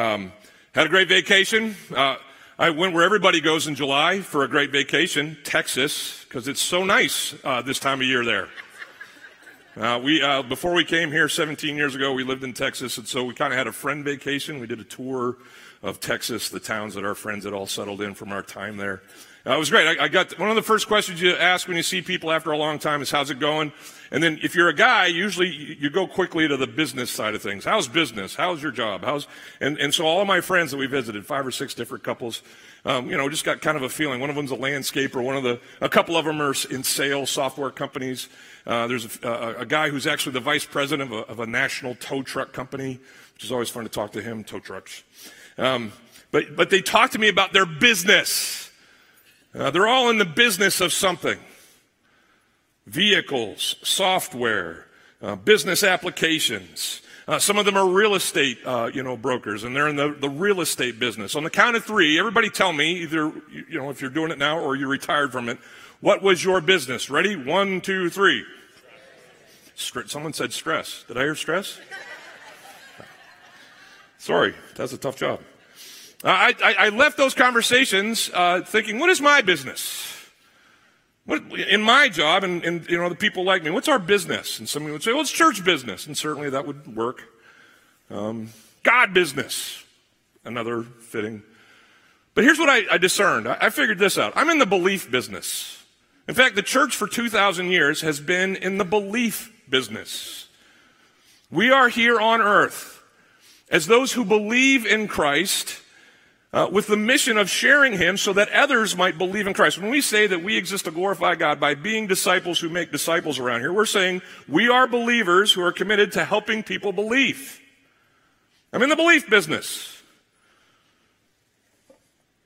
Um, had a great vacation. Uh, I went where everybody goes in July for a great vacation, Texas, because it's so nice uh, this time of year there. Uh, we uh, before we came here 17 years ago, we lived in Texas, and so we kind of had a friend vacation. We did a tour of Texas, the towns that our friends had all settled in from our time there. Uh, it was great. I, I, got one of the first questions you ask when you see people after a long time is, "How's it going?" And then, if you're a guy, usually you go quickly to the business side of things. How's business? How's your job? How's and and so all of my friends that we visited, five or six different couples, um, you know, just got kind of a feeling. One of them's a landscaper. One of the a couple of them are in sales software companies. Uh, there's a, a, a, guy who's actually the vice president of a, of a, national tow truck company, which is always fun to talk to him. Tow trucks. Um, but but they talk to me about their business. Uh, they're all in the business of something vehicles, software, uh, business applications. Uh, some of them are real estate, uh, you know, brokers, and they're in the, the real estate business. On the count of three, everybody tell me, either, you know, if you're doing it now or you're retired from it, what was your business? Ready? One, two, three. Someone said stress. Did I hear stress? Sorry, that's a tough job. I, I, I left those conversations uh, thinking, what is my business? What, in my job, and, and, you know the people like me, what's our business? And somebody would say, well, it's church business, and certainly that would work. Um, God business, another fitting. But here's what I, I discerned. I, I figured this out. I'm in the belief business. In fact, the church for 2,000 years has been in the belief business. We are here on earth as those who believe in Christ uh, with the mission of sharing Him so that others might believe in Christ. When we say that we exist to glorify God by being disciples who make disciples around here, we're saying we are believers who are committed to helping people believe. I'm in the belief business.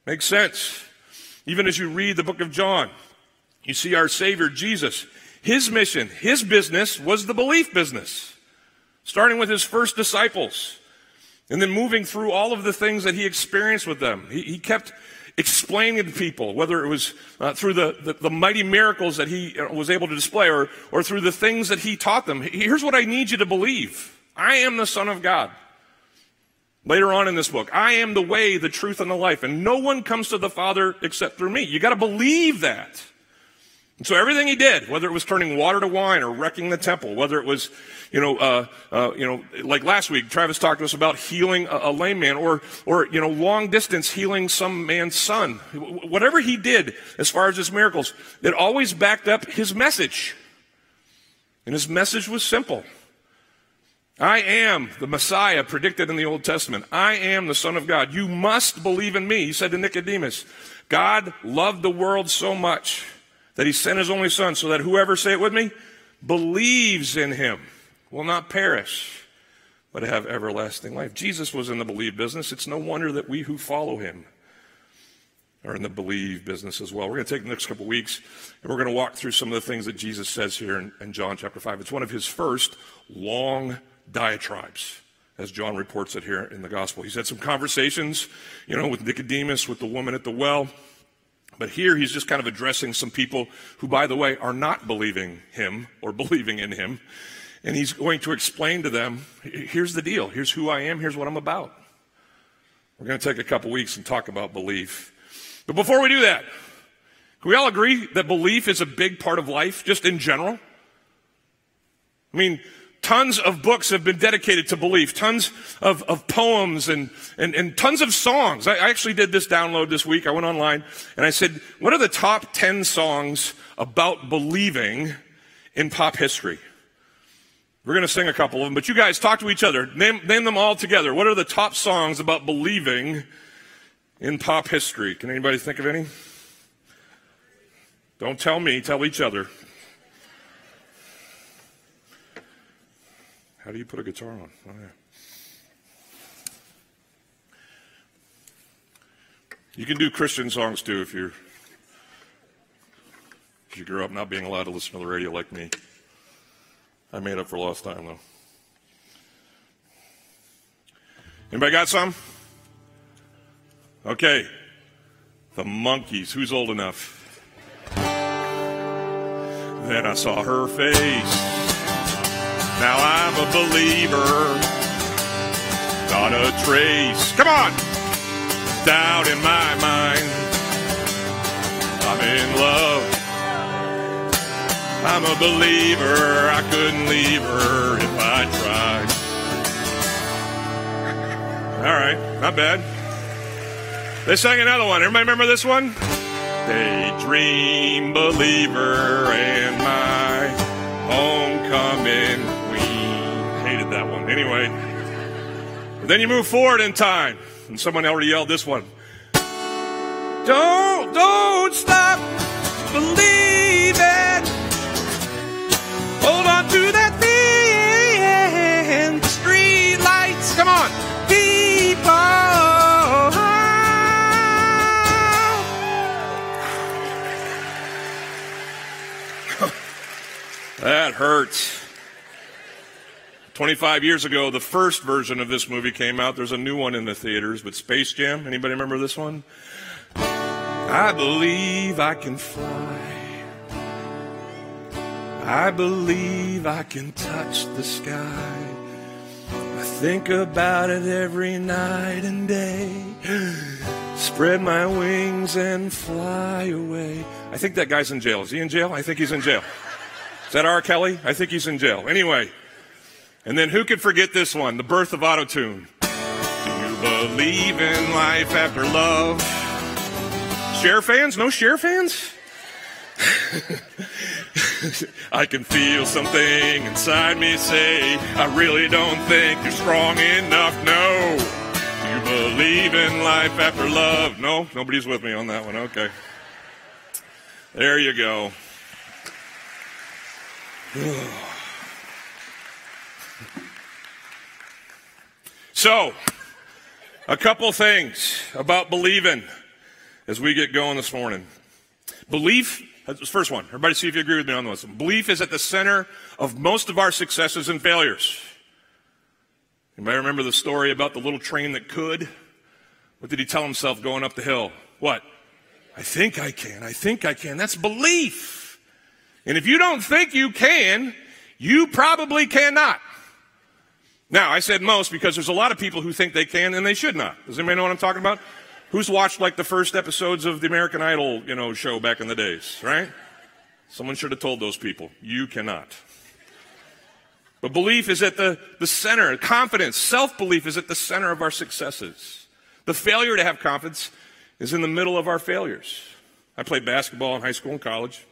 Makes sense. Even as you read the book of John, you see our Savior, Jesus. His mission, his business was the belief business, starting with his first disciples. And then moving through all of the things that he experienced with them, he, he kept explaining to people, whether it was uh, through the, the, the, mighty miracles that he uh, was able to display or, or through the things that he taught them. Here's what I need you to believe I am the Son of God. Later on in this book, I am the way, the truth, and the life, and no one comes to the Father except through me. You got to believe that. And so everything he did, whether it was turning water to wine or wrecking the temple, whether it was, you know, uh, uh, you know, like last week, Travis talked to us about healing a, a, lame man, or, or you know, long distance healing some man's son. Whatever he did, as far as his miracles, it always backed up his message, and his message was simple. I am the Messiah predicted in the Old Testament. I am the Son of God. You must believe in me. He said to Nicodemus, God loved the world so much that he sent his only son so that whoever, say it with me, believes in him will not perish, but have everlasting life. Jesus was in the believe business. It's no wonder that we who follow him are in the believe business as well. We're going to take the next couple weeks and we're going to walk through some of the things that Jesus says here in, in John chapter 5. It's one of his first long diatribes as John reports it here in the gospel. He's had some conversations, you know, with Nicodemus, with the woman at the well. But here he's just kind of addressing some people who, by the way, are not believing him or believing in him. And he's going to explain to them here's the deal, here's who I am, here's what I'm about. We're going to take a couple weeks and talk about belief. But before we do that, can we all agree that belief is a big part of life, just in general? I mean, Tons of books have been dedicated to belief, tons of, of poems and, and, and tons of songs. I, I actually did this download this week. I went online and I said, what are the top 10 songs about believing in pop history? We're going to sing a couple of them, but you guys talk to each other. Name, name them all together. What are the top songs about believing in pop history? Can anybody think of any? Don't tell me, tell each other. How do you put a guitar on? Oh, yeah. You can do Christian songs too if you're if you grew up not being allowed to listen to the radio like me. I made up for lost time though. Anybody got some? Okay. The Monkees. Who's old enough? Then I saw her face. Now I'm a believer. not a trace. Come on! Doubt in my mind. I'm in love. I'm a believer. I couldn't leave her if I tried. All right, not bad. They sang another one. Everybody remember this one? Daydream believer and my homecoming Anyway, then you move forward in time, and someone already yelled this one. Don't, don't stop believing. Hold on to that feeling. Street lights, come on, people. That hurts. 25 years ago, the first version of this movie came out. There's a new one in the theaters, but Space Jam, anybody remember this one? I believe I can fly. I believe I can touch the sky. I think about it every night and day. Spread my wings and fly away. I think that guy's in jail. Is he in jail? I think he's in jail Is that R. Kelly? I think he's in jail. Anyway, and then who could forget this one? The birth of autotune. Do you believe in life after love? Cher fans? No Cher fans? I can feel something inside me say, I really don't think you're strong enough. No. Do you believe in life after love? No, nobody's with me on that one. Okay. There you go. so, a couple things about believing as we get going this morning. Belief, first one. Everybody see if you agree with me on this. Belief is at the center of most of our successes and failures. You may remember the story about the little train that could. What did he tell himself going up the hill? What? I think I can. I think I can. That's belief. And if you don't think you can, you probably cannot. Now, I said most because there's a lot of people who think they can and they should not. Does anybody know what I'm talking about? Who's watched like the first episodes of the American Idol, you know, show back in the days, right? Someone should have told those people, you cannot. But belief is at the, the center. Confidence, self belief is at the center of our successes. The failure to have confidence is in the middle of our failures. I played basketball in high school and college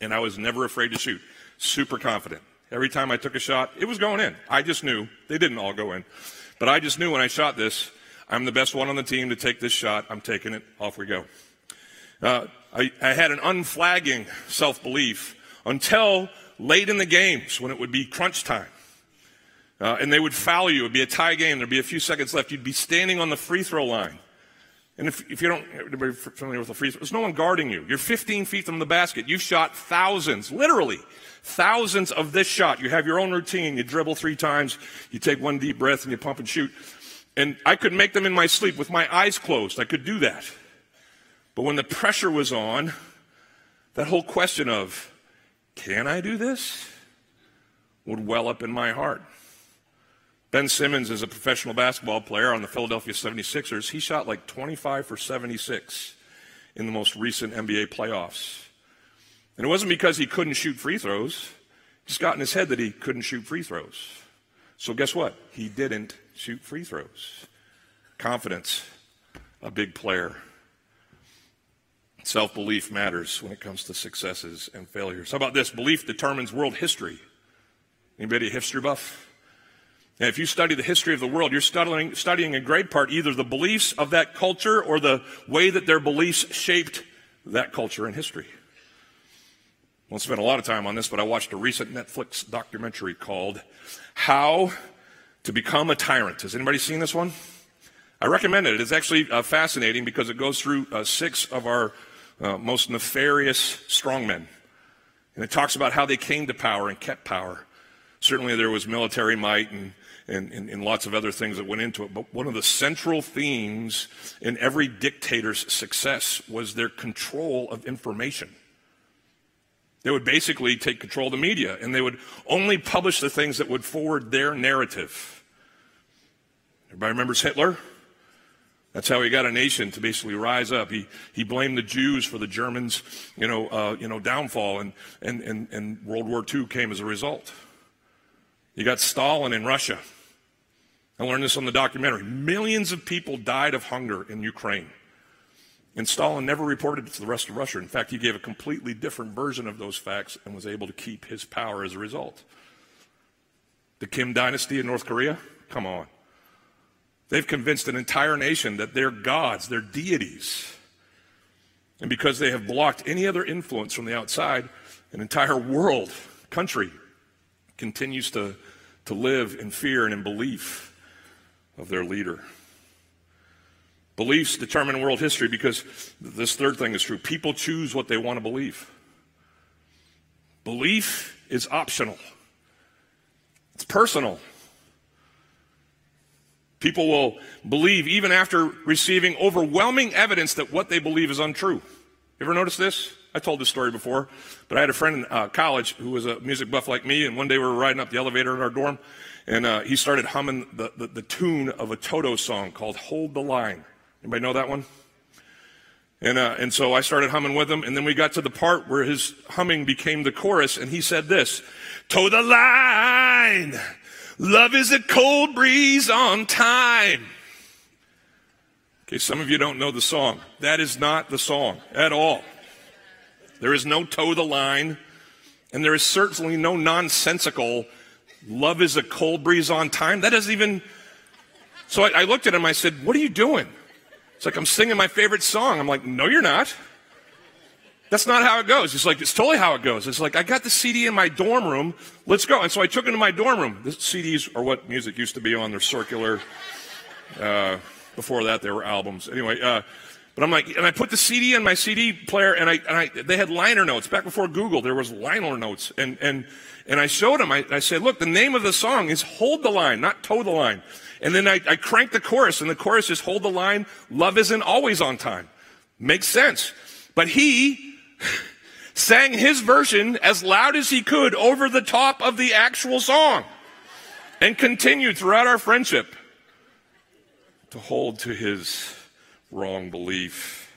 and I was never afraid to shoot. Super confident. Every time I took a shot, it was going in. I just knew. They didn't all go in. But I just knew when I shot this, I'm the best one on the team to take this shot. I'm taking it. Off we go. Uh, I, I had an unflagging self belief until late in the games when it would be crunch time. Uh, and they would foul you. It would be a tie game. There'd be a few seconds left. You'd be standing on the free throw line. And if, if you don't, everybody familiar with the free throw, there's no one guarding you. You're 15 feet from the basket. You've shot thousands, literally thousands of this shot. You have your own routine. You dribble three times. You take one deep breath and you pump and shoot. And I could make them in my sleep with my eyes closed. I could do that. But when the pressure was on, that whole question of, can I do this? would well up in my heart. Ben Simmons is a professional basketball player on the Philadelphia 76ers. He shot like 25 for 76 in the most recent NBA playoffs. And it wasn't because he couldn't shoot free throws. He just got in his head that he couldn't shoot free throws. So guess what? He didn't shoot free throws. Confidence, a big player. Self belief matters when it comes to successes and failures. How about this? Belief determines world history. Anybody a history buff? And if you study the history of the world, you're studying, studying in great part either the beliefs of that culture or the way that their beliefs shaped that culture and history. I won't spend a lot of time on this, but I watched a recent Netflix documentary called How to Become a Tyrant. Has anybody seen this one? I recommend it. It's actually uh, fascinating because it goes through uh, six of our uh, most nefarious strongmen. And it talks about how they came to power and kept power. Certainly there was military might and and, and, and, lots of other things that went into it. But one of the central themes in every dictator's success was their control of information. They would basically take control of the media and they would only publish the things that would forward their narrative. Everybody remembers Hitler? That's how he got a nation to basically rise up. He, he blamed the Jews for the Germans, you know, uh, you know, downfall, and, and, and, and World War II came as a result. You got Stalin in Russia. I learned this on the documentary. Millions of people died of hunger in Ukraine. And Stalin never reported it to the rest of Russia. In fact, he gave a completely different version of those facts and was able to keep his power as a result. The Kim dynasty in North Korea? Come on. They've convinced an entire nation that they're gods, they're deities. And because they have blocked any other influence from the outside, an entire world, country, continues to, to live in fear and in belief of their leader. Beliefs determine world history because this third thing is true. People choose what they want to believe. Belief is optional, it's personal. People will believe even after receiving overwhelming evidence that what they believe is untrue. You ever notice this? I told this story before, but I had a friend in uh, college who was a music buff like me, and one day we were riding up the elevator in our dorm, and uh, he started humming the, the, the tune of a Toto song called Hold the Line. Anybody know that one? And, uh, and so I started humming with him, and then we got to the part where his humming became the chorus, and he said this, Toe the line, love is a cold breeze on time. Okay, some of you don't know the song. That is not the song at all. There is no toe the line, and there is certainly no nonsensical love is a cold breeze on time. That doesn't even. So I, I looked at him, I said, What are you doing? It's like I'm singing my favorite song. I'm like, no, you're not. That's not how it goes. It's like, it's totally how it goes. It's like, I got the CD in my dorm room. Let's go. And so I took it to my dorm room. The CDs are what music used to be on. They're circular. Uh, before that, they were albums. Anyway, uh, but I'm like, and I put the CD in my CD player, and I, and I, they had liner notes. Back before Google, there was liner notes. And, and, and I showed them, I, I said, look, the name of the song is Hold the Line, not Toe the Line. And then I, I crank the chorus, and the chorus is hold the line, love isn't always on time. Makes sense. But he sang his version as loud as he could over the top of the actual song and continued throughout our friendship to hold to his wrong belief.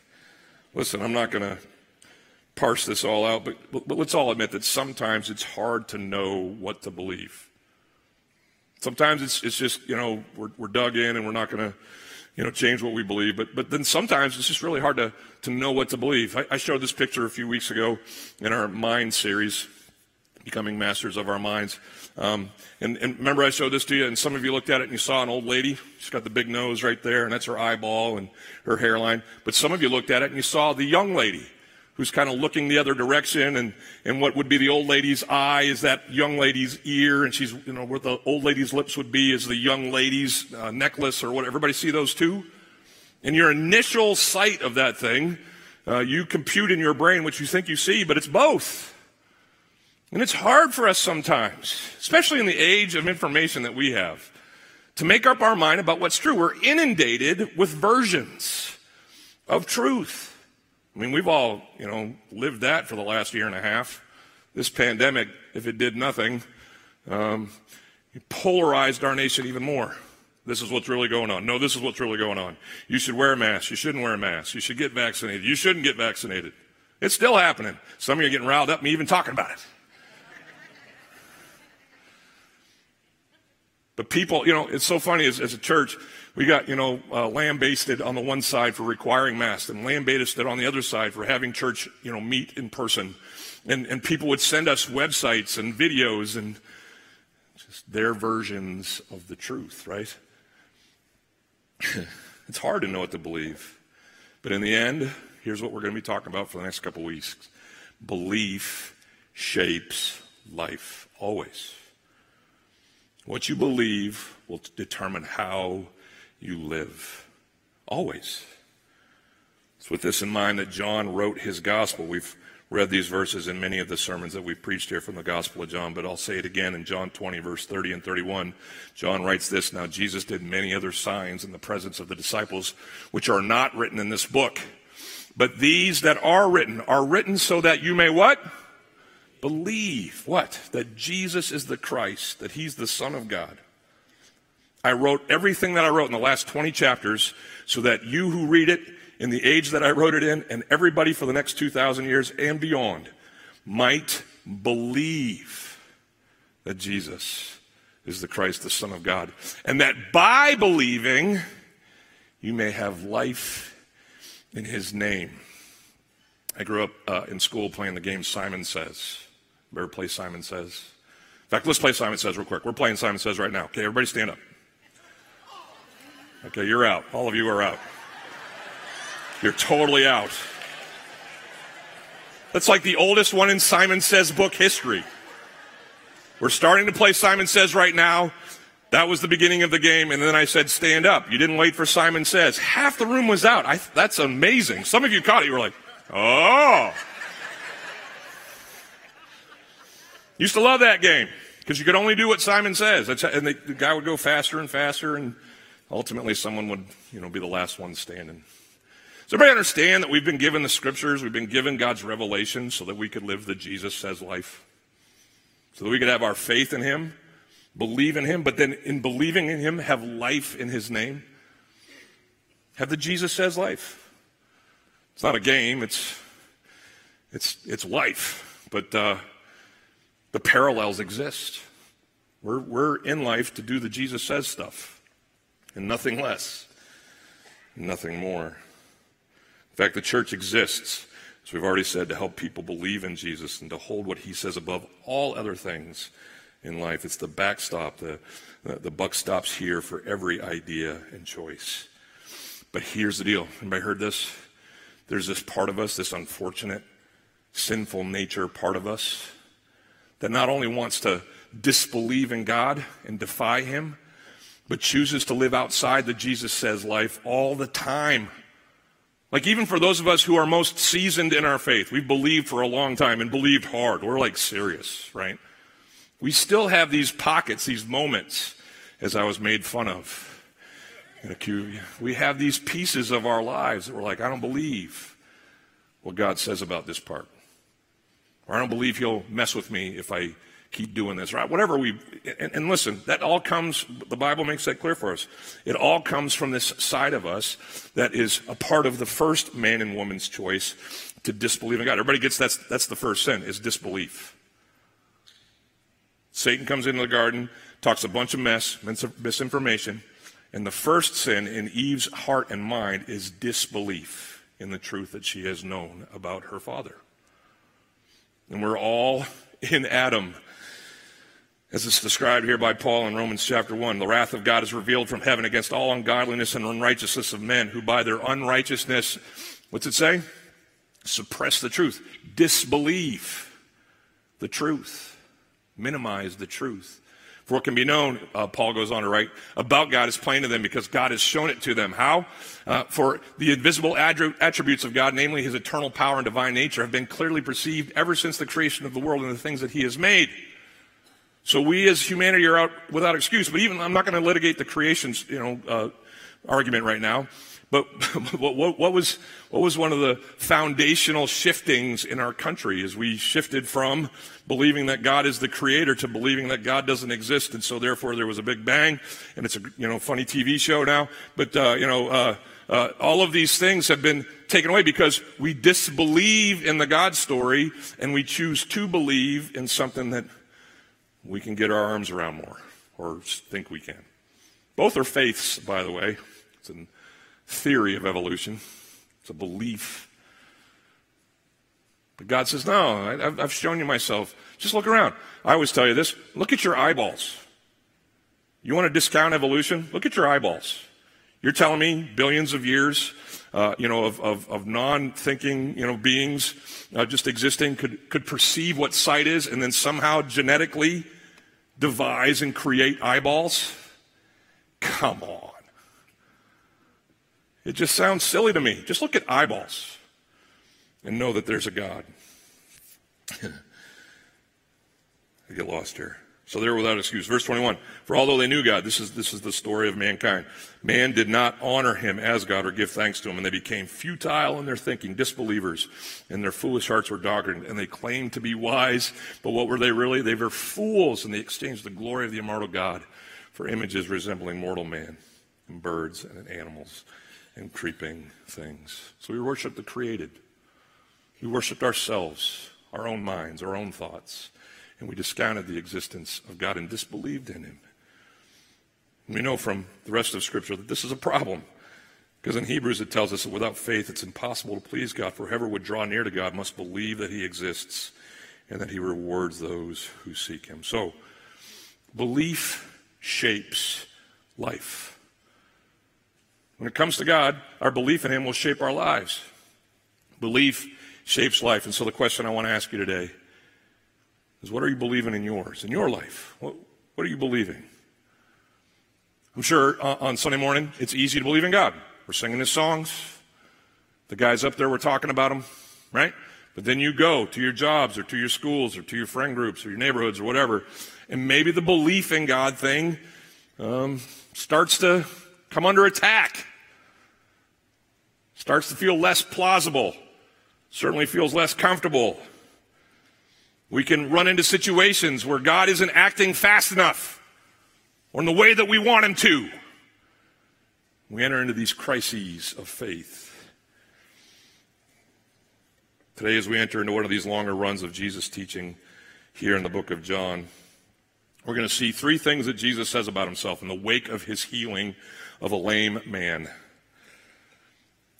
Listen, I'm not going to parse this all out, but, but, let's all admit that sometimes it's hard to know what to believe. Sometimes it's, it's just, you know, we're, we're dug in and we're not going to, you know, change what we believe. But, but then sometimes it's just really hard to, to know what to believe. I, I showed this picture a few weeks ago in our Mind series, Becoming Masters of Our Minds. Um, and, and remember, I showed this to you, and some of you looked at it and you saw an old lady. She's got the big nose right there, and that's her eyeball and her hairline. But some of you looked at it and you saw the young lady who's kind of looking the other direction, and, and what would be the old lady's eye is that young lady's ear, and she's, you know, where the old lady's lips would be is the young lady's uh, necklace or what. Everybody see those two? In your initial sight of that thing, uh, you compute in your brain what you think you see, but it's both. And it's hard for us sometimes, especially in the age of information that we have, to make up our mind about what's true. We're inundated with versions of truth. I mean, we've all, you know, lived that for the last year and a half. This pandemic, if it did nothing, um, polarized our nation even more. This is what's really going on. No, this is what's really going on. You should wear a mask. You shouldn't wear a mask. You should get vaccinated. You shouldn't get vaccinated. It's still happening. Some of you are getting riled up me even talking about it. But people, you know, it's so funny as, as a church, we got, you know, uh, lambasted on the one side for requiring masks and lambasted on the other side for having church, you know, meet in person. And, and people would send us websites and videos and just their versions of the truth, right? it's hard to know what to believe. But in the end, here's what we're going to be talking about for the next couple weeks belief shapes life, always. What you believe will determine how you live. Always. It's with this in mind that John wrote his gospel. We've read these verses in many of the sermons that we've preached here from the Gospel of John, but I'll say it again in John 20, verse 30 and 31. John writes this Now Jesus did many other signs in the presence of the disciples, which are not written in this book. But these that are written are written so that you may what? Believe what? That Jesus is the Christ, that he's the Son of God I wrote everything that I wrote in the last 20 chapters so that you who read it in the age that I wrote it in and everybody for the next 2,000 years and beyond might believe that Jesus is the Christ, the Son of God. And that by believing, you may have life in his name. I grew up uh, in school playing the game Simon Says. Ever play Simon Says? In fact, let's play Simon Says real quick. We're playing Simon Says right now. Okay, everybody stand up. Okay, you're out. All of you are out. You're totally out. That's like the oldest one in Simon Says book history. We're starting to play Simon Says right now. That was the beginning of the game, and then I said, stand up. You didn't wait for Simon Says. Half the room was out. I, that's amazing. Some of you caught it. You were like, oh. Used to love that game because you could only do what Simon says. and the, guy would go faster and faster, and ultimately someone would, you know, be the last one standing. Does everybody understand that we've been given the scriptures, we've been given God's revelation so that we could live the Jesus says life? So that we could have our faith in Him, believe in Him, but then in believing in Him, have life in His name? Have the Jesus says life. It's not a game, it's, it's, it's life. But uh, the parallels exist. We're, we're in life to do the Jesus says stuff and nothing less, nothing more. In fact, the church exists, as we've already said, to help people believe in Jesus and to hold what he says above all other things in life. It's the backstop, the, the, the buck stops here for every idea and choice. But here's the deal. Anybody heard this? There's this part of us, this unfortunate, sinful nature part of us, that not only wants to disbelieve in God and defy Him, but chooses to live outside the Jesus says life all the time. Like, even for those of us who are most seasoned in our faith, we've believed for a long time and believed hard. We're like serious, right? We still have these pockets, these moments, as I was made fun of. We have these pieces of our lives that we're like, I don't believe what God says about this part. Or I don't believe He'll mess with me if I keep doing this, right? Whatever we, and, and, listen, that all comes, the Bible makes that clear for us. It all comes from this side of us that is a part of the first man and woman's choice to disbelieve in God. Everybody gets that's, that's the first sin, is disbelief. Satan comes into the garden, talks a bunch of mess, misinformation, and the first sin in Eve's heart and mind is disbelief in the truth that she has known about her father. And we're all in Adam as it's described here by Paul in Romans chapter 1, the wrath of God is revealed from heaven against all ungodliness and unrighteousness of men who by their unrighteousness, what's it say? Suppress the truth, disbelieve the truth, minimize the truth. For what can be known, uh, Paul goes on to write, about God is plain to them because God has shown it to them. How? Uh, for the invisible attributes of God, namely his eternal power and divine nature, have been clearly perceived ever since the creation of the world and the things that he has made. So we as humanity are out without excuse. But even I'm not going to litigate the creation's you know uh, argument right now. But what, what, was what was one of the foundational shiftings in our country as we shifted from believing that God is the creator to believing that God doesn't exist, and so therefore there was a big bang, and it's a you know funny TV show now. But uh, you know uh, uh, all of these things have been taken away because we disbelieve in the God story and we choose to believe in something that we can get our arms around more or think we can. Both are faiths, by the way. It's a theory of evolution, it's a belief. But God says, No, I've shown you myself. Just look around. I always tell you this look at your eyeballs. You want to discount evolution? Look at your eyeballs. You're telling me billions of years, uh, you know, of, of, of, non-thinking, you know, beings uh, just existing could, could perceive what sight is and then somehow genetically devise and create eyeballs? Come on. It just sounds silly to me. Just look at eyeballs and know that there's a God. I get lost here. So they're without excuse. Verse 21. For although they knew God, this is, this is the story of mankind. Man did not honor him as God or give thanks to him, and they became futile in their thinking, disbelievers, and their foolish hearts were darkened, and they claimed to be wise, but what were they really? They were fools, and they exchanged the glory of the immortal God for images resembling mortal man and birds and animals and creeping things. So we worship the created. We worshiped ourselves, our own minds, our own thoughts, and we discounted the existence of God and disbelieved in him. We know from the rest of Scripture that this is a problem. Because in Hebrews it tells us that without faith it's impossible to please God, for whoever would draw near to God must believe that he exists and that he rewards those who seek him. So, belief shapes life. When it comes to God, our belief in him will shape our lives. Belief shapes life. And so the question I want to ask you today is what are you believing in yours, in your life? What, what are you believing? I'm sure uh, on Sunday morning it's easy to believe in God. We're singing his songs. The guys up there were talking about them, right? But then you go to your jobs or to your schools or to your friend groups or your neighborhoods or whatever, and maybe the belief in God thing um, starts to come under attack, starts to feel less plausible, certainly feels less comfortable. We can run into situations where God isn't acting fast enough or in the way that we want Him to. We enter into these crises of faith. Today, as we enter into one of these longer runs of Jesus' teaching here in the book of John, we're going to see three things that Jesus says about himself in the wake of his healing of a lame man.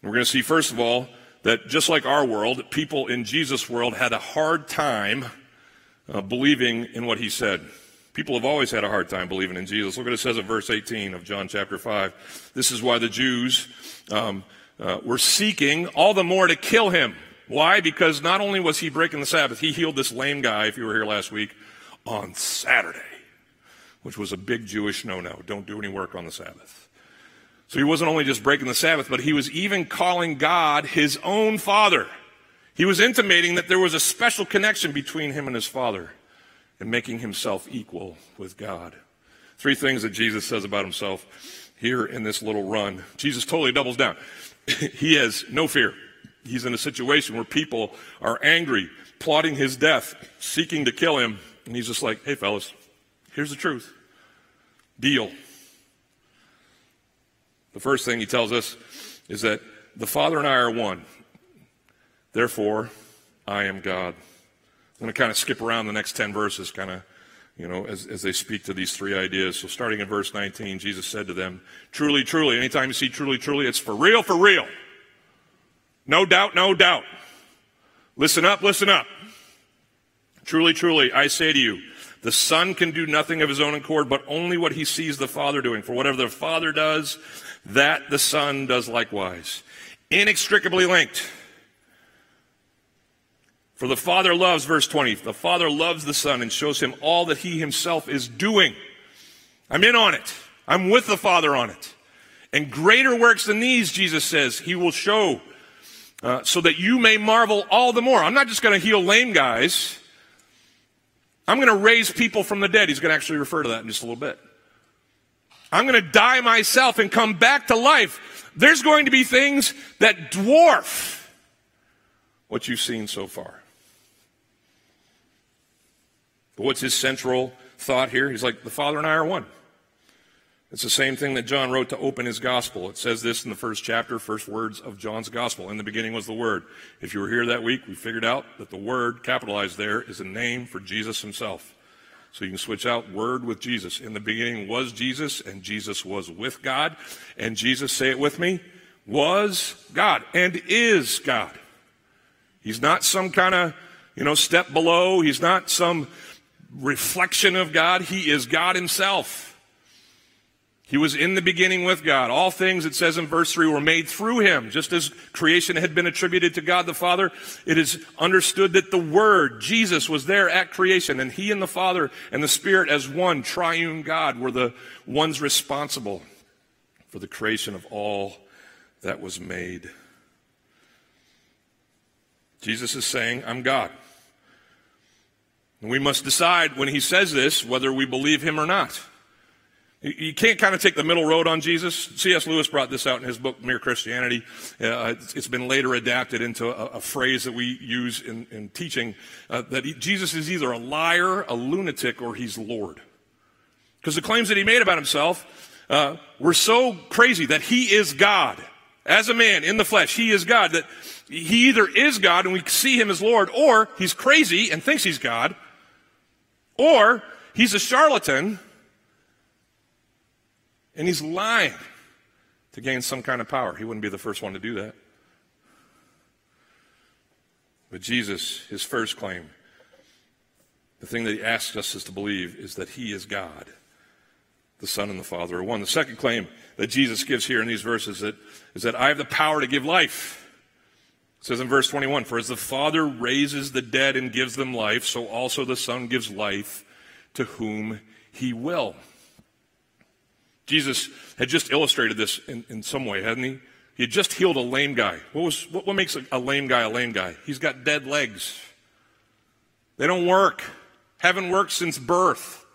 We're going to see, first of all, that just like our world, people in Jesus' world had a hard time uh, believing in what he said. People have always had a hard time believing in Jesus. Look what it says in verse 18 of John chapter 5. This is why the Jews um, uh, were seeking all the more to kill him. Why? Because not only was he breaking the Sabbath, he healed this lame guy, if you were here last week, on Saturday, which was a big Jewish no no. Don't do any work on the Sabbath. So he wasn't only just breaking the Sabbath, but he was even calling God his own father. He was intimating that there was a special connection between him and his father and making himself equal with God. Three things that Jesus says about himself here in this little run. Jesus totally doubles down. he has no fear. He's in a situation where people are angry, plotting his death, seeking to kill him. And he's just like, hey, fellas, here's the truth. Deal. The first thing he tells us is that the Father and I are one. Therefore, I am God. I'm going to kind of skip around the next 10 verses, kind of, you know, as, as they speak to these three ideas. So starting in verse 19, Jesus said to them, Truly, truly, anytime you see truly, truly, it's for real, for real. No doubt, no doubt. Listen up, listen up. Truly, truly, I say to you, the Son can do nothing of his own accord, but only what he sees the Father doing. For whatever the Father does, that the Son does likewise. Inextricably linked. For the Father loves, verse 20, the Father loves the Son and shows him all that he himself is doing. I'm in on it. I'm with the Father on it. And greater works than these, Jesus says, he will show uh, so that you may marvel all the more. I'm not just going to heal lame guys. I'm going to raise people from the dead. He's going to actually refer to that in just a little bit. I'm going to die myself and come back to life. There's going to be things that dwarf what you've seen so far. But what's his central thought here? He's like, the Father and I are one. It's the same thing that John wrote to open his gospel. It says this in the first chapter, first words of John's gospel. In the beginning was the Word. If you were here that week, we figured out that the Word, capitalized there, is a name for Jesus himself. So you can switch out Word with Jesus. In the beginning was Jesus, and Jesus was with God. And Jesus, say it with me, was God and is God. He's not some kind of, you know, step below. He's not some reflection of God. He is God himself. He was in the beginning with God. All things, it says in verse 3, were made through him. Just as creation had been attributed to God the Father, it is understood that the Word, Jesus, was there at creation, and he and the Father and the Spirit as one triune God were the ones responsible for the creation of all that was made. Jesus is saying, I'm God. And we must decide when he says this whether we believe him or not. You can't kind of take the middle road on Jesus. C.S. Lewis brought this out in his book, Mere Christianity. Uh, it's been later adapted into a, a phrase that we use in, in teaching uh, that he, Jesus is either a liar, a lunatic, or he's Lord. Because the claims that he made about himself uh, were so crazy that he is God. As a man in the flesh, he is God. That he either is God and we see him as Lord, or he's crazy and thinks he's God, or he's a charlatan and he's lying to gain some kind of power. He wouldn't be the first one to do that. But Jesus, his first claim, the thing that he asks us is to believe is that he is God. The Son and the Father are one. The second claim that Jesus gives here in these verses that, is that I have the power to give life. It says in verse 21 For as the Father raises the dead and gives them life, so also the Son gives life to whom he will. Jesus had just illustrated this in, in some way, hadn't he? He had just healed a lame guy. What, was, what, what makes a, a lame guy a lame guy? He's got dead legs. They don't work. Haven't worked since birth.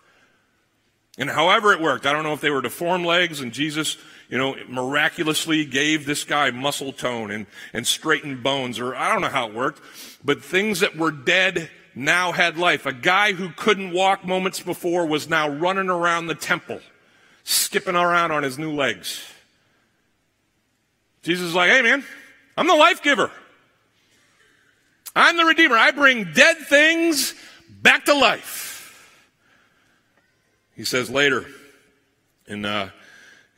And however it worked, I don't know if they were deformed legs and Jesus, you know, miraculously gave this guy muscle tone and, and straightened bones, or I don't know how it worked, but things that were dead now had life. A guy who couldn't walk moments before was now running around the temple skipping around on his new legs. Jesus is like, hey man, I'm the life giver. I'm the redeemer. I bring dead things back to life. He says later in, uh,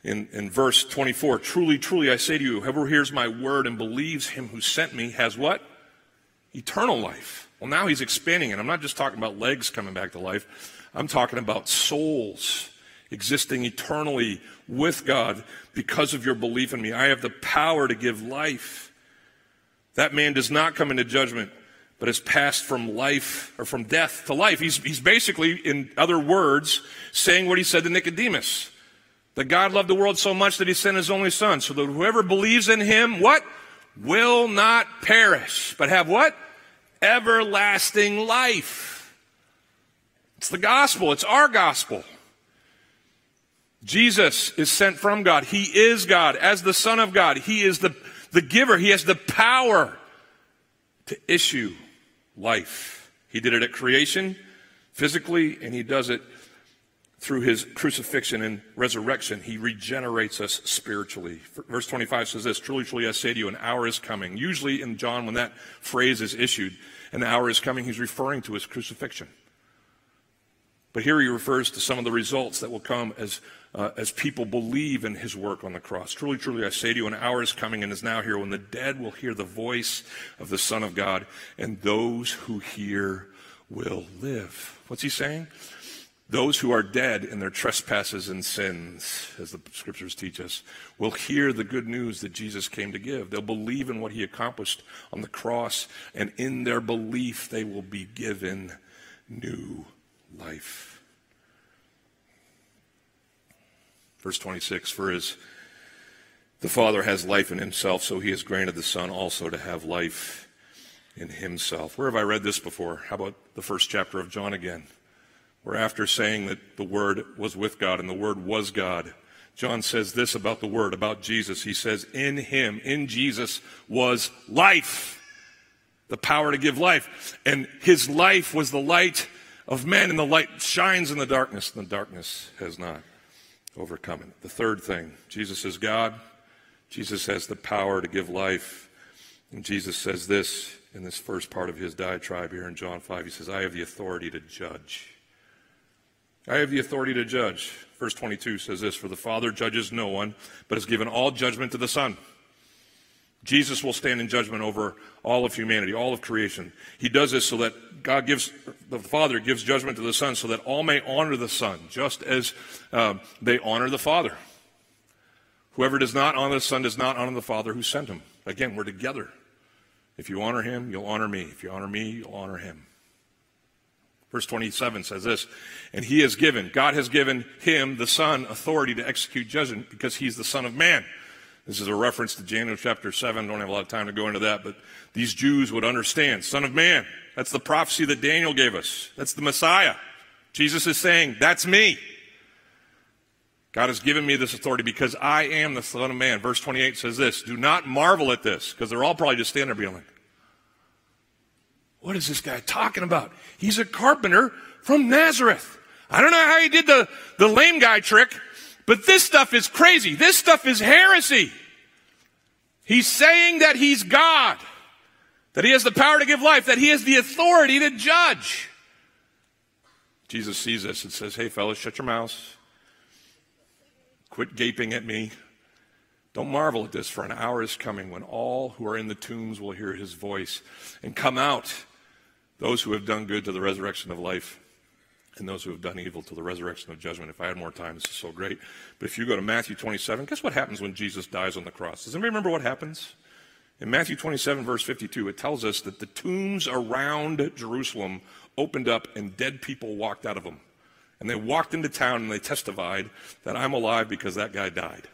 in, in verse 24, truly, truly, I say to you, whoever hears my word and believes him who sent me has what? Eternal life. Well, now he's expanding it. I'm not just talking about legs coming back to life. I'm talking about souls existing eternally with God because of your belief in me. I have the power to give life. That man does not come into judgment, but has passed from life or from death to life. He's, he's basically, in other words, saying what he said to Nicodemus that God loved the world so much that he sent his only son, so that whoever believes in him, what? Will not perish, but have what? Everlasting life. It's the gospel, it's our gospel. Jesus is sent from God. He is God. As the Son of God, He is the, the giver. He has the power to issue life. He did it at creation, physically, and He does it through His crucifixion and resurrection. He regenerates us spiritually. Verse 25 says this Truly, truly, I say to you, an hour is coming. Usually in John, when that phrase is issued, an hour is coming, He's referring to His crucifixion. But here he refers to some of the results that will come as uh, as people believe in his work on the cross. Truly, truly, I say to you, an hour is coming and is now here when the dead will hear the voice of the Son of God, and those who hear will live. What's he saying? Those who are dead in their trespasses and sins, as the scriptures teach us, will hear the good news that Jesus came to give. They'll believe in what he accomplished on the cross, and in their belief, they will be given new life. Verse 26 For as the Father has life in himself, so he has granted the Son also to have life in himself. Where have I read this before? How about the first chapter of John again? Where after saying that the Word was with God and the Word was God, John says this about the Word, about Jesus. He says, In him, in Jesus, was life, the power to give life. And his life was the light of men, and the light shines in the darkness, and the darkness has not overcoming. The third thing Jesus is God, Jesus has the power to give life. And Jesus says this in this first part of his diatribe here in John 5. He says, I have the authority to judge. I have the authority to judge. Verse 22 says this For the Father judges no one, but has given all judgment to the Son. Jesus will stand in judgment over all of humanity, all of creation. He does this so that God gives, the Father gives judgment to the Son so that all may honor the Son, just as uh, they honor the Father. Whoever does not honor the Son does not honor the Father who sent him. Again, we're together. If you honor him, you'll honor me. If you honor me, you'll honor him. Verse 27 says this, and he has given, God has given him, the Son, authority to execute judgment because he's the Son of Man. This is a reference to Daniel chapter 7. Don't have a lot of time to go into that, but these Jews would understand. Son of man. That's the prophecy that Daniel gave us. That's the Messiah. Jesus is saying, That's me. God has given me this authority because I am the Son of Man. Verse 28 says this Do not marvel at this, because they're all probably just standing there being like, What is this guy talking about? He's a carpenter from Nazareth. I don't know how he did the, the lame guy trick, but this stuff is crazy. This stuff is heresy. He's saying that he's God, that he has the power to give life, that he has the authority to judge. Jesus sees this and says, Hey, fellas, shut your mouths. Quit gaping at me. Don't marvel at this, for an hour is coming when all who are in the tombs will hear his voice and come out, those who have done good to the resurrection of life, and those who have done evil to the resurrection of judgment. If I had more time, this is so great. But if you go to Matthew 27, guess what happens when Jesus dies on the cross? Does anybody remember what happens? In Matthew 27, verse 52, it tells us that the tombs around Jerusalem opened up and dead people walked out of them. And they walked into town and they testified that I'm alive because that guy died.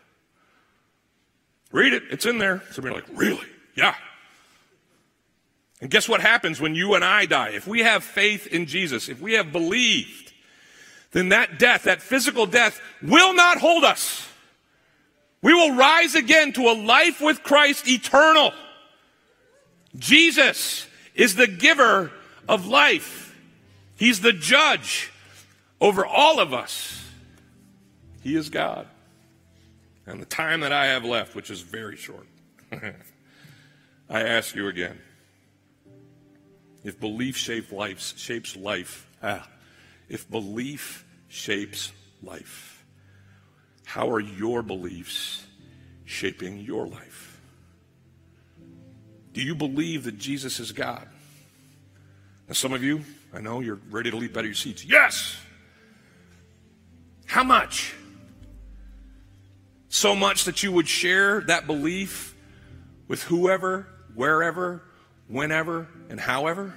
Read it, it's in there. Some are like, really? Yeah. And guess what happens when you and I die? If we have faith in Jesus, if we have believed, then that death, that physical death, will not hold us. We will rise again to a life with Christ eternal. Jesus is the giver of life. He's the judge over all of us. He is God. And the time that I have left, which is very short, I ask you again if belief shapes life, shapes life, ah, if belief shapes life, how are your beliefs shaping your life? Do you believe that Jesus is God? Now, some of you, I know you're ready to leap out of your seats. Yes! How much? So much that you would share that belief with whoever, wherever, whenever, and however.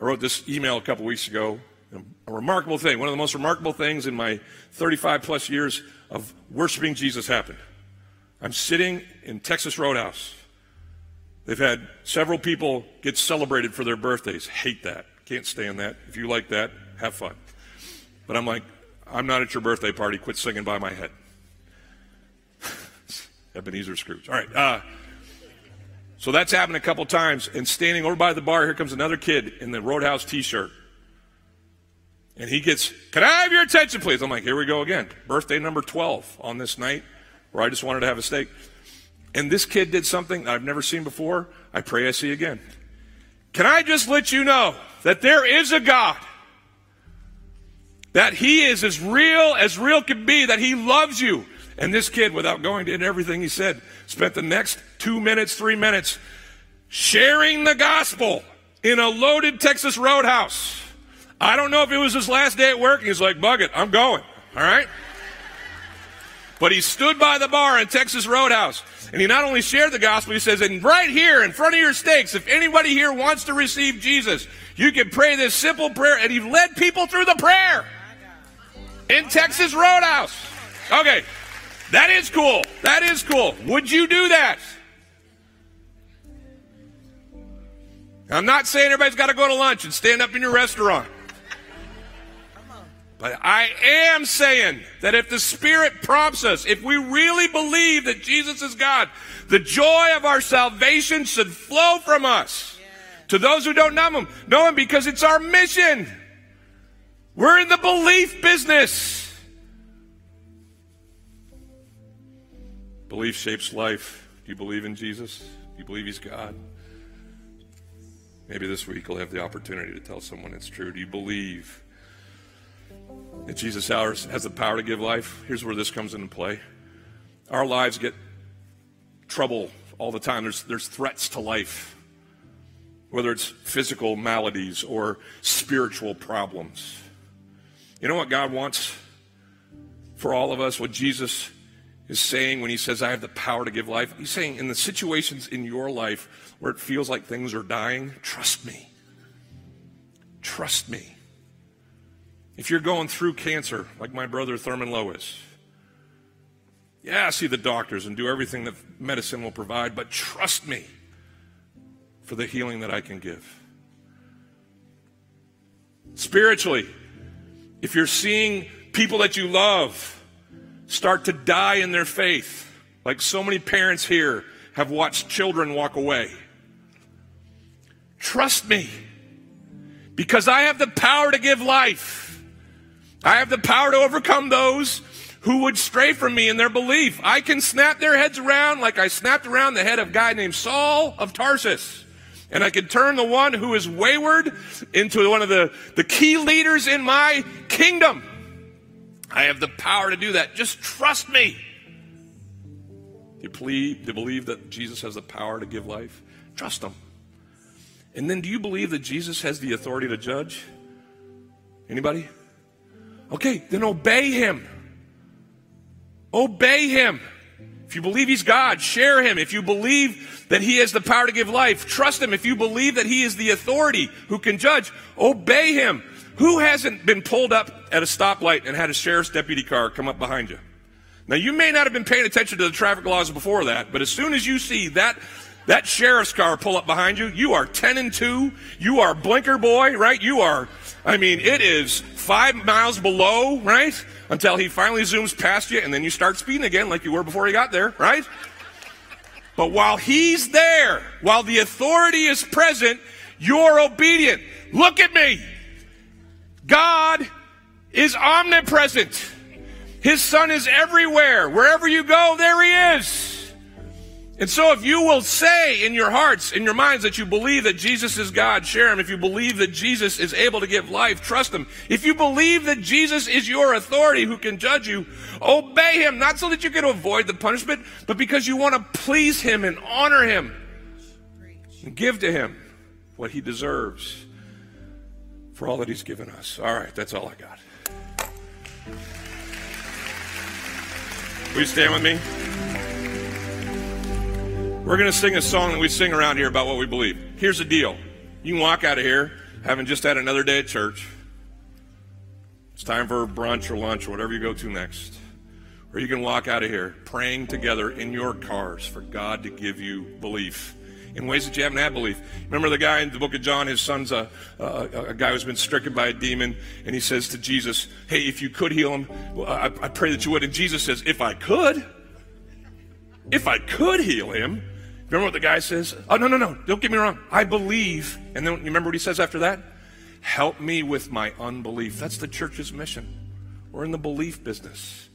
I wrote this email a couple weeks ago. A remarkable thing, one of the most remarkable things in my 35 plus years of worshiping Jesus happened. I'm sitting in Texas Roadhouse. They've had several people get celebrated for their birthdays. Hate that. Can't stand that. If you like that, have fun. But I'm like, I'm not at your birthday party. Quit singing by my head. Ebenezer Scrooge. All right. Uh, so that's happened a couple times. And standing over by the bar, here comes another kid in the Roadhouse t shirt. And he gets, Can I have your attention, please? I'm like, Here we go again. Birthday number 12 on this night where I just wanted to have a steak. And this kid did something I've never seen before. I pray I see again. Can I just let you know that there is a God? That He is as real as real can be, that He loves you, and this kid, without going into everything he said, spent the next two minutes, three minutes sharing the gospel in a loaded Texas roadhouse. I don't know if it was his last day at work. He's like, bug it, I'm going. All right? But he stood by the bar in Texas Roadhouse and he not only shared the gospel, he says, and right here in front of your steaks, if anybody here wants to receive Jesus, you can pray this simple prayer. And he led people through the prayer in Texas Roadhouse. Okay. That is cool. That is cool. Would you do that? I'm not saying everybody's got to go to lunch and stand up in your restaurant. But I am saying that if the Spirit prompts us, if we really believe that Jesus is God, the joy of our salvation should flow from us to those who don't know Him. Know Him because it's our mission. We're in the belief business. Belief shapes life. Do you believe in Jesus? Do you believe He's God? Maybe this week you'll have the opportunity to tell someone it's true. Do you believe that Jesus has the power to give life? Here's where this comes into play. Our lives get trouble all the time. There's, there's threats to life, whether it's physical maladies or spiritual problems. You know what God wants for all of us? What Jesus is saying when he says, I have the power to give life. He's saying, in the situations in your life where it feels like things are dying, trust me. Trust me. If you're going through cancer, like my brother Thurman Lowe is, yeah, see the doctors and do everything that medicine will provide, but trust me for the healing that I can give. Spiritually, if you're seeing people that you love, start to die in their faith, like so many parents here have watched children walk away. Trust me, because I have the power to give life. I have the power to overcome those who would stray from me in their belief. I can snap their heads around like I snapped around the head of a guy named Saul of Tarsus. And I can turn the one who is wayward into one of the, the key leaders in my kingdom. I have the power to do that. Just trust me. Do you, believe, do you believe that Jesus has the power to give life? Trust him. And then do you believe that Jesus has the authority to judge? Anybody? Okay, then obey him. Obey him. If you believe he's God, share him. If you believe that he has the power to give life, trust him. If you believe that he is the authority who can judge, obey him. Who hasn't been pulled up at a stoplight and had a sheriff's deputy car come up behind you? Now, you may not have been paying attention to the traffic laws before that, but as soon as you see that that sheriff's car pull up behind you, you are 10 and 2. You are blinker boy, right? You are, I mean, it is five miles below, right? Until he finally zooms past you and then you start speeding again like you were before he got there, right? But while he's there, while the authority is present, you're obedient. Look at me. God is omnipresent. His son is everywhere. Wherever you go, there he is. And so, if you will say in your hearts, in your minds, that you believe that Jesus is God, share Him. If you believe that Jesus is able to give life, trust Him. If you believe that Jesus is your authority who can judge you, obey Him, not so that you can avoid the punishment, but because you want to please Him and honor Him and give to Him what He deserves for all that He's given us. All right, that's all I got. Will you stand with me? We're going to sing a song that we sing around here about what we believe. Here's the deal you can walk out of here having just had another day at church. It's time for brunch or lunch or whatever you go to next. Or you can walk out of here praying together in your cars for God to give you belief in ways that you haven't had belief. Remember the guy in the book of John, his son's a, a, a guy who's been stricken by a demon, and he says to Jesus, Hey, if you could heal him, I, I pray that you would. And Jesus says, If I could, if I could heal him, Remember what the guy says? Oh, no, no, no. Don't get me wrong. I believe. And then you remember what he says after that? Help me with my unbelief. That's the church's mission. We're in the belief business.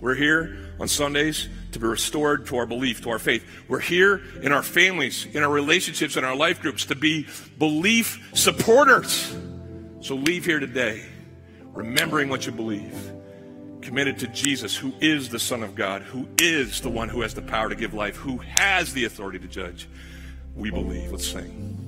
We're here on Sundays to be restored to our belief, to our faith. We're here in our families, in our relationships, in our life groups to be belief supporters. So leave here today remembering what you believe committed to Jesus, who is the Son of God, who is the one who has the power to give life, who has the authority to judge. We believe. Let's sing.